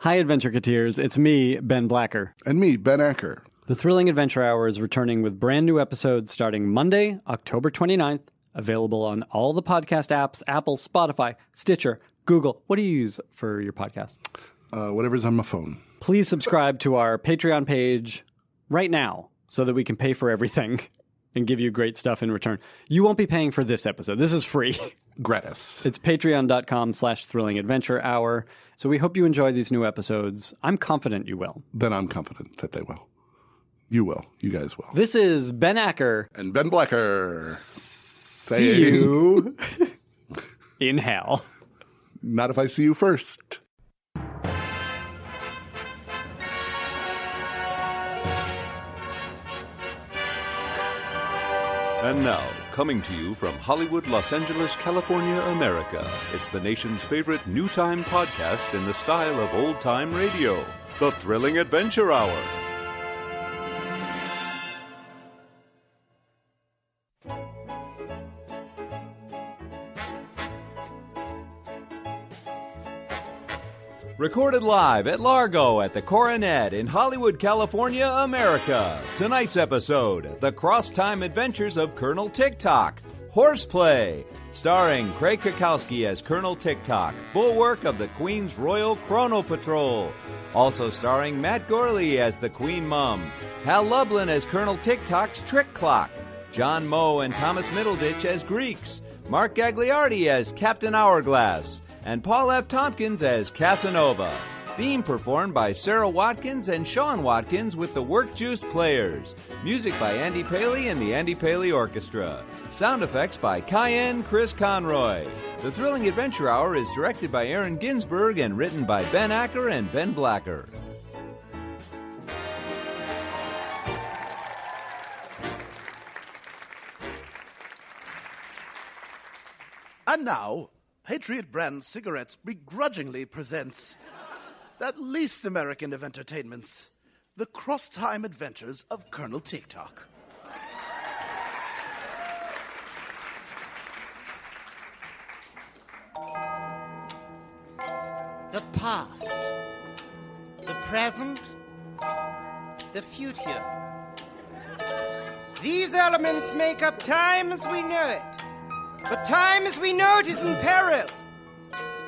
Hi, Adventure Cateers. It's me, Ben Blacker. And me, Ben Acker. The Thrilling Adventure Hour is returning with brand new episodes starting Monday, October 29th, available on all the podcast apps Apple, Spotify, Stitcher, Google. What do you use for your podcast? Uh, whatever's on my phone. Please subscribe to our Patreon page right now so that we can pay for everything and give you great stuff in return. You won't be paying for this episode. This is free. Gratis. It's patreon.com slash thrilling adventure hour. So we hope you enjoy these new episodes. I'm confident you will. Then I'm confident that they will. You will. You guys will. This is Ben Acker. And Ben Blacker. See you in hell. Not if I see you first. And now, coming to you from Hollywood, Los Angeles, California, America, it's the nation's favorite new time podcast in the style of old time radio The Thrilling Adventure Hour. Recorded live at Largo at the Coronet in Hollywood, California, America. Tonight's episode The Cross Time Adventures of Colonel Tick-Tock. Horseplay, starring Craig Cackowski as Colonel Tick-Tock, bulwark of the Queen's Royal Chrono Patrol. Also starring Matt Gourley as the Queen Mum, Hal Lublin as Colonel Tick-Tock's Trick Clock, John Moe and Thomas Middleditch as Greeks, Mark Gagliardi as Captain Hourglass, and Paul F. Tompkins as Casanova. Theme performed by Sara Watkins and Sean Watkins with the Work Juice Players. Music by Andy Paley and the Andy Paley Orchestra. Sound effects by Cayenne Chris Conroy. The Thrilling Adventure Hour is directed by Aaron Ginsburg and written by Ben Acker and Ben Blacker. And now, Patriot Brand Cigarettes begrudgingly presents that least American of entertainments, the cross time adventures of Colonel Tick-Tock. The past, the present, the future. These elements make up time as we know it. But time as we know it is in peril.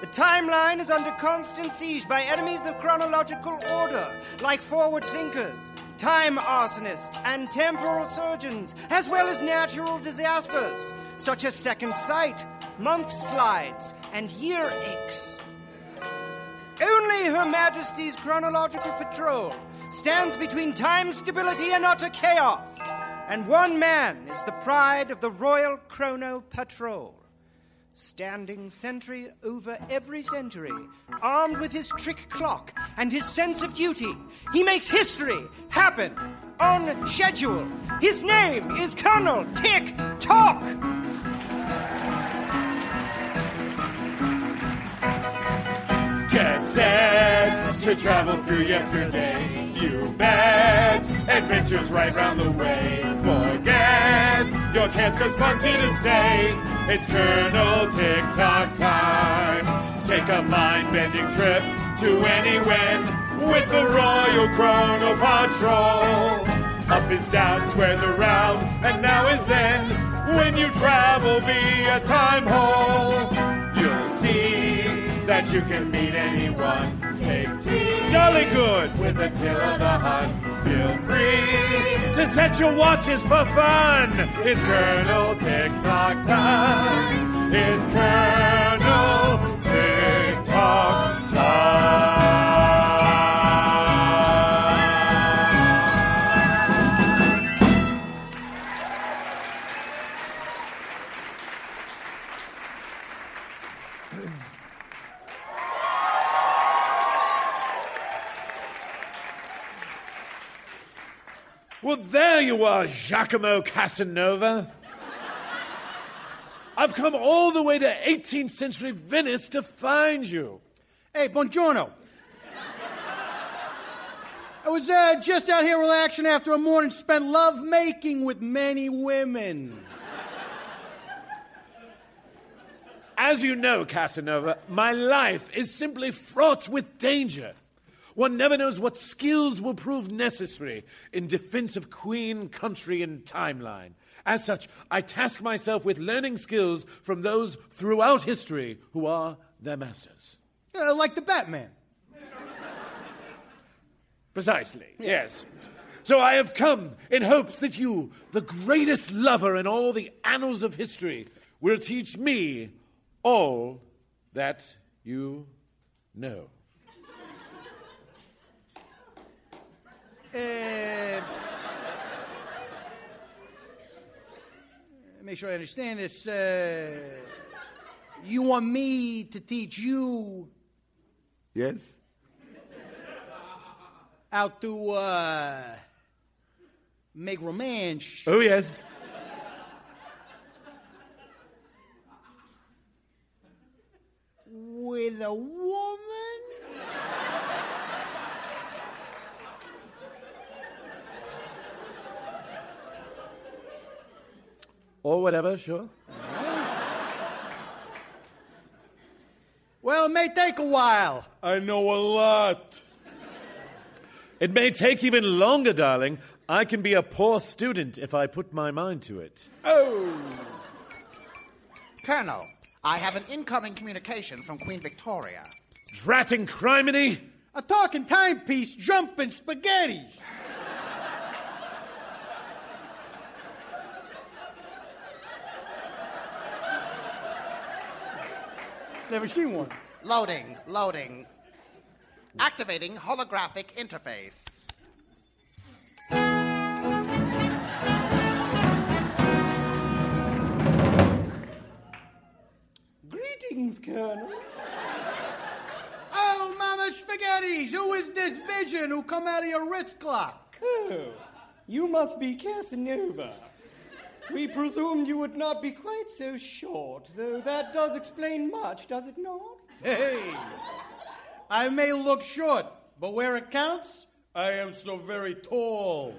The timeline is under constant siege by enemies of chronological order, like forward thinkers, time arsonists, and temporal surgeons, as well as natural disasters, such as second sight, month slides, and year aches. Only Her Majesty's Chronological Patrol stands between time stability and utter chaos and one man is the pride of the Royal Chrono Patrol. Standing sentry over every century, armed with his trick clock and his sense of duty, he makes history happen on schedule. His name is Colonel Tick Tock. Get set to travel through yesterday. You bet. Adventures right round the way. Forget your cares, cause fun's here to stay. It's Colonel Tick Tock time. Take a mind bending trip to anywhen with the Royal Chrono Patrol. Up is down, squares around, and now is then. When you travel via time hole, you'll see that you can meet anyone. Take tea. Jolly good. With the till of the hunt. Feel free To set your watches for fun. It's Colonel Tick Tock time. It's Colonel Tick Tock time. Well, there you are, Giacomo Casanova. I've come all the way to 18th century Venice to find you. Hey, buongiorno. I was uh, just out here relaxing after a morning spent love making with many women. As you know, Casanova, my life is simply fraught with danger. One never knows what skills will prove necessary in defense of queen, country, and timeline. As such, I task myself with learning skills from those throughout history who are their masters. Uh, like the Batman. Precisely, yes. So I have come in hopes that you, the greatest lover in all the annals of history, will teach me all that you know. Uh, make sure I understand this. Uh, you want me to teach you Yes? how to uh, make romance Oh, yes. with a woman? Or whatever, sure. Well, it may take a while. I know a lot. It may take even longer, darling. I can be a poor student if I put my mind to it. Oh. Colonel, I have an incoming communication from Queen Victoria. Dratting criminy! A talking timepiece jumping spaghetti. Never seen one. Loading, loading. Activating holographic interface. Greetings, Colonel. Oh, Mama Spaghettis, who is this vision who come out of your wrist clock? Oh, you must be Casanova. We presumed you would not be quite so short, though that does explain much, does it not? Hey, I may look short, but where it counts, I am so very tall.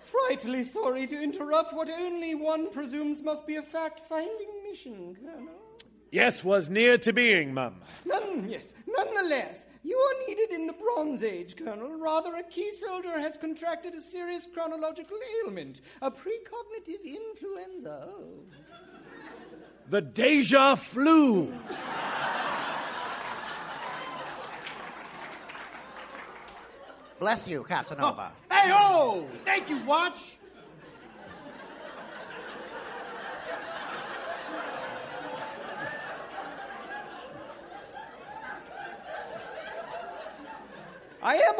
Frightfully sorry to interrupt what only one presumes must be a fact finding mission, Colonel. Yes, was near to being, Mum. None, yes, nonetheless, you are needed in the Bronze Age, Colonel. Rather, a key soldier has contracted a serious chronological ailment, a precognitive influenza. Oh. The deja flu. Bless you, Casanova. Hey, oh! Thank you, Watch.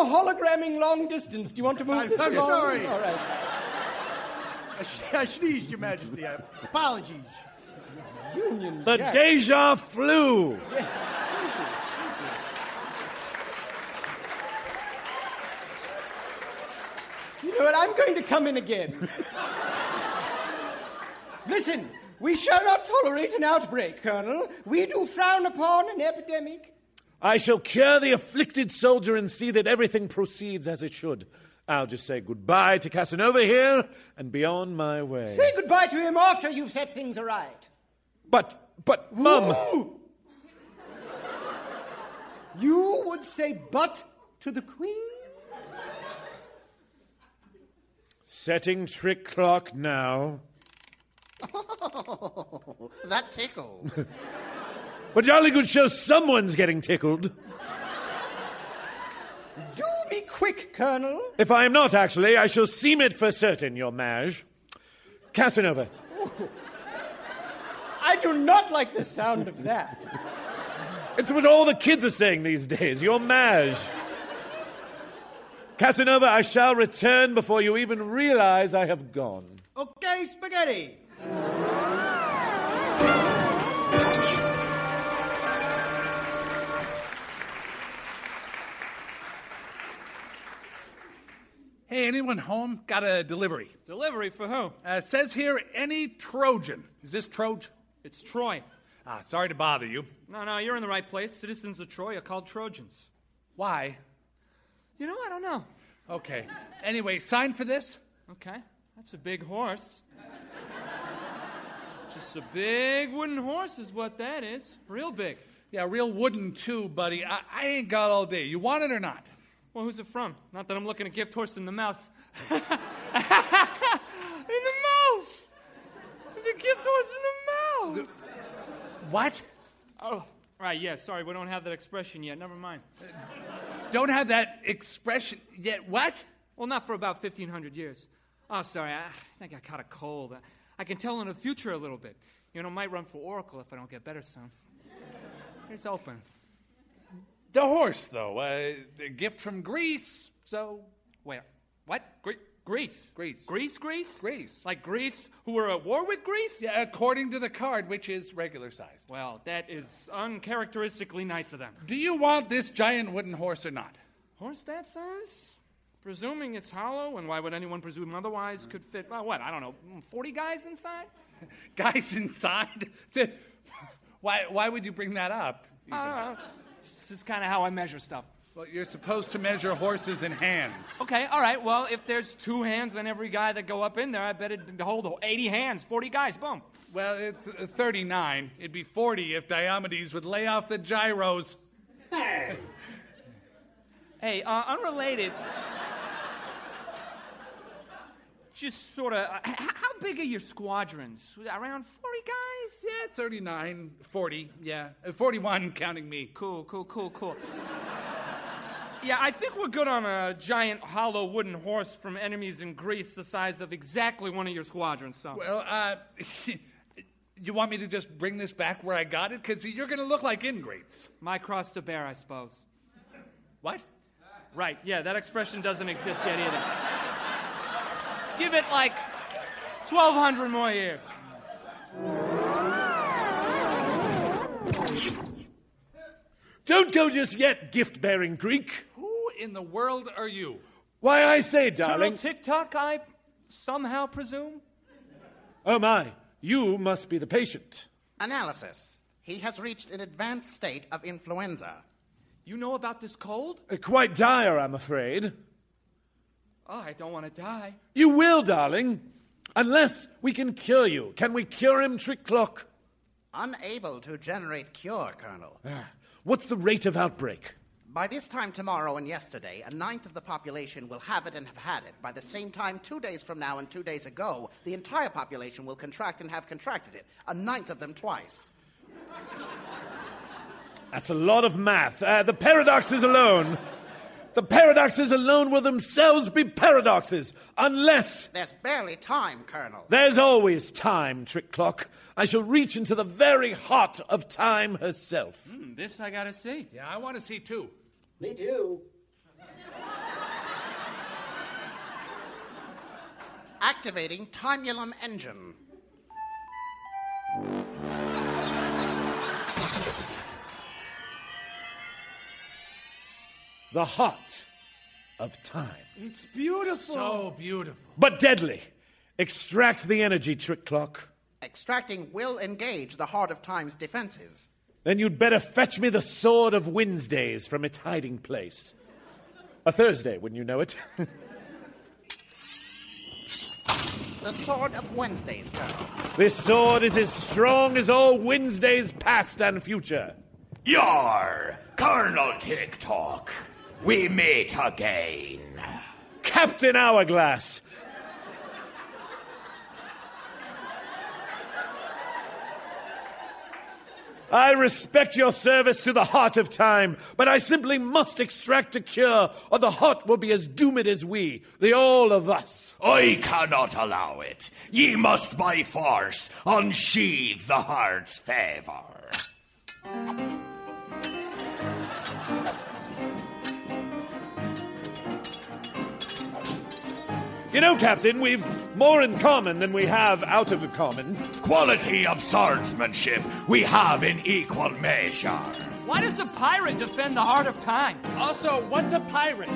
Hologramming long distance. Do you want to move I'm this I'm along? sorry. All right. I, sh- I sneezed, Your Majesty. I- Apologies. Union The Jack. deja flu. You know what? I'm going to come in again. Listen, we shall not tolerate an outbreak, Colonel. We do frown upon an epidemic. I shall cure the afflicted soldier and see that everything proceeds as it should. I'll just say goodbye to Casanova here and be on my way. Say goodbye to him after you've set things aright. But, but, Mum. Ooh. You would say but to the Queen? Setting trick clock now. Oh, that tickles. But jolly good show someone's getting tickled. Do be quick, Colonel. If I am not, actually, I shall seem it for certain, your mage. Casanova. I do not like the sound of that. It's what all the kids are saying these days. Your mage. Casanova, I shall return before you even realize I have gone. Okay, spaghetti. Anyone home? Got a delivery. Delivery for who? Uh, says here, any Trojan. Is this Trojan? It's Troy. Ah, sorry to bother you. No, no, you're in the right place. Citizens of Troy are called Trojans. Why? You know, I don't know. Okay. Anyway, sign for this? Okay. That's a big horse. Just a big wooden horse is what that is. Real big. Yeah, real wooden too, buddy. I, I ain't got all day. You want it or not? Well, who's it from? Not that I'm looking to gift horse in the mouse. in the mouth! The gift horse in the mouth! What? Oh, right, yeah, sorry, we don't have that expression yet. Never mind. Don't have that expression yet. What? Well, not for about 1,500 years. Oh, sorry, I, think I caught a cold. I, I can tell in the future a little bit. You know, might run for Oracle if I don't get better soon. It's open. The horse, though. Uh, a gift from Greece, so. Wait, what? Gre- Greece? Greece. Greece, Greece? Greece. Like Greece, who were at war with Greece? Yeah, according to the card, which is regular sized. Well, that is uncharacteristically nice of them. Do you want this giant wooden horse or not? Horse that size? Presuming it's hollow, and why would anyone presume otherwise, could fit, well, what, I don't know, 40 guys inside? Guys inside? why, why would you bring that up? Know. This is kind of how I measure stuff. Well, you're supposed to measure horses in hands. Okay, all right. Well, if there's two hands on every guy that go up in there, I bet it'd hold 80 hands, 40 guys, boom. Well, it's uh, 39. It'd be 40 if Diomedes would lay off the gyros. Hey. Hey, uh, unrelated. Just sort of, uh, how big are your squadrons? Around 40 guys? Yeah, 39, 40, yeah. Uh, 41 counting me. Cool, cool, cool, cool. yeah, I think we're good on a giant hollow wooden horse from enemies in Greece the size of exactly one of your squadrons, so. Well, uh, you want me to just bring this back where I got it? Because you're going to look like ingrates. My cross to bear, I suppose. What? Right, yeah, that expression doesn't exist yet either. Give it like 1,200 more years. Don't go just yet, gift bearing Greek. Who in the world are you? Why, I say, darling. Colonel Tick-Tock, I somehow presume? Oh, my. You must be the patient. Analysis. He has reached an advanced state of influenza. You know about this cold? Uh, quite dire, I'm afraid. Oh, I don't want to die. You will, darling. Unless we can cure you. Can we cure him, Trick Clock? Unable to generate cure, Colonel. What's the rate of outbreak? By this time tomorrow and yesterday, a ninth of the population will have it and have had it. By the same time, two days from now and two days ago, the entire population will contract and have contracted it. A ninth of them twice. That's a lot of math. Uh, the paradoxes alone. The paradoxes alone will themselves be paradoxes, unless. There's barely time, Colonel. There's always time, Trick Clock. I shall reach into the very heart of time herself. Mm, this I gotta see. Yeah, I want to see too. Me too. Activating Timulum engine. The heart of time. It's beautiful. So beautiful. But deadly. Extract the energy, Trick Clock. Extracting will engage the heart of time's defenses. Then you'd better fetch me the Sword of Wednesdays from its hiding place. A Thursday, wouldn't you know it? The Sword of Wednesdays, Colonel. this sword is as strong as all Wednesdays past and future. Yar, Colonel Tick-Tock. We meet again. Captain Hourglass. I respect your service to the heart of time, but I simply must extract a cure, or the heart will be as doomed as we, the all of us. I cannot allow it. Ye must by force unsheathe the heart's favor. You know, Captain, we've more in common than we have out of the common. Quality of swordsmanship we have in equal measure. Why does a pirate defend the heart of time? Also, what's a pirate?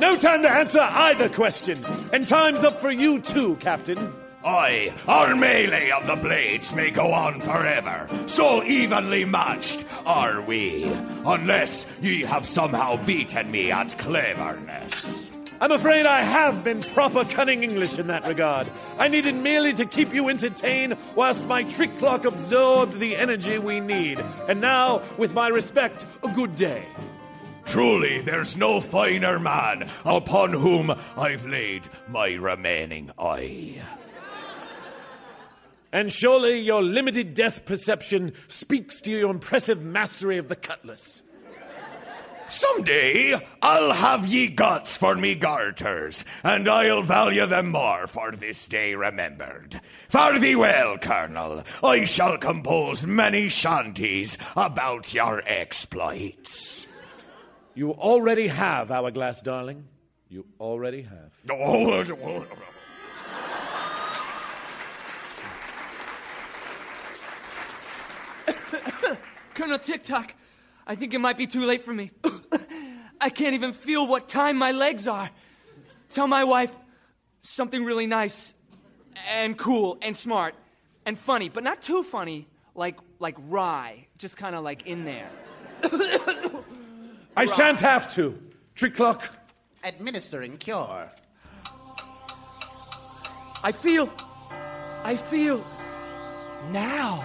No time to answer either question, and time's up for you too, Captain. Aye, our melee of the blades may go on forever. So evenly matched are we, unless ye have somehow beaten me at cleverness. I'm afraid I have been proper cunning English in that regard. I needed merely to keep you entertained whilst my trick clock absorbed the energy we need. And now, with my respect, a good day. Truly, there's no finer man upon whom I've laid my remaining eye. And surely your limited death perception speaks to your impressive mastery of the cutlass. Someday I'll have ye guts for me garters, and I'll value them more for this day remembered. Fare thee well, Colonel. I shall compose many shanties about your exploits. You already have, Hourglass, darling. You already have. Oh, oh, oh, oh. Colonel Tick-Tock, I think it might be too late for me. I can't even feel what time my legs are. Tell my wife something really nice and cool and smart and funny, but not too funny, like like rye, just kind of like in there. I shan't have to. Trick clock. Administering cure. I feel, I feel now.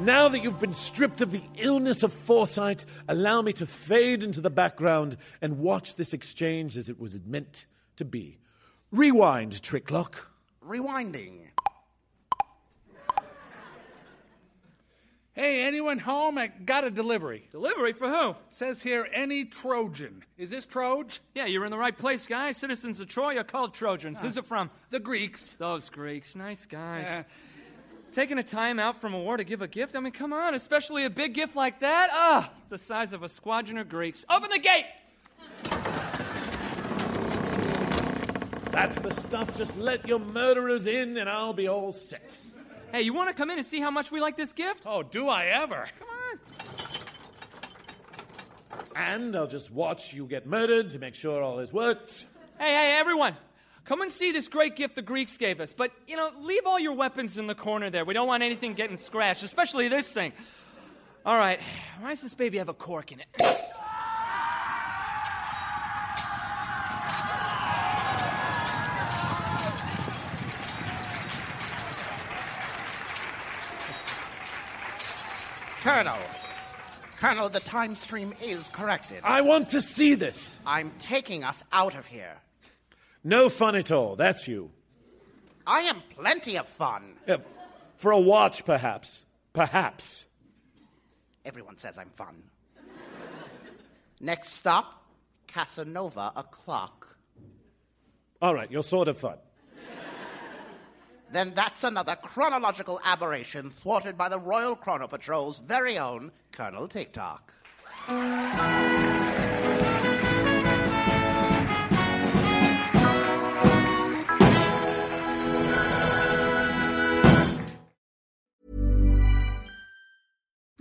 Now that you've been stripped of the illness of foresight, allow me to fade into the background and watch this exchange as it was meant to be. Rewind, Trick clock. Rewinding. Hey, anyone home? I got a delivery. Delivery for who? Says here, any Trojan. Is this Troj? Yeah, you're in the right place, guys. Citizens of Troy are called Trojans. Ah. Who's it from? The Greeks. Those Greeks. Nice guys. Yeah. Taking a time out from a war to give a gift? I mean, come on, especially a big gift like that. Ah, the size of a squadron of Greeks. Open the gate! That's the stuff. Just let your murderers in and I'll be all set. Hey, you want to come in and see how much we like this gift? Oh, do I ever? Come on. And I'll just watch you get murdered to make sure all is worked. Hey, hey, everyone. Come and see this great gift the Greeks gave us. But, you know, leave all your weapons in the corner there. We don't want anything getting scratched, especially this thing. All right. Why does this baby have a cork in it? Colonel. Colonel, the time stream is corrected. I want to see this. I'm taking us out of here. No fun at all. That's you. I am plenty of fun. Yeah, for a watch, perhaps. Perhaps. Everyone says I'm fun. Next stop, Casanova, o'clock. All right, you're sort of fun. Then that's another chronological aberration thwarted by the Royal Chrono Patrol's very own Colonel Tick-Tock.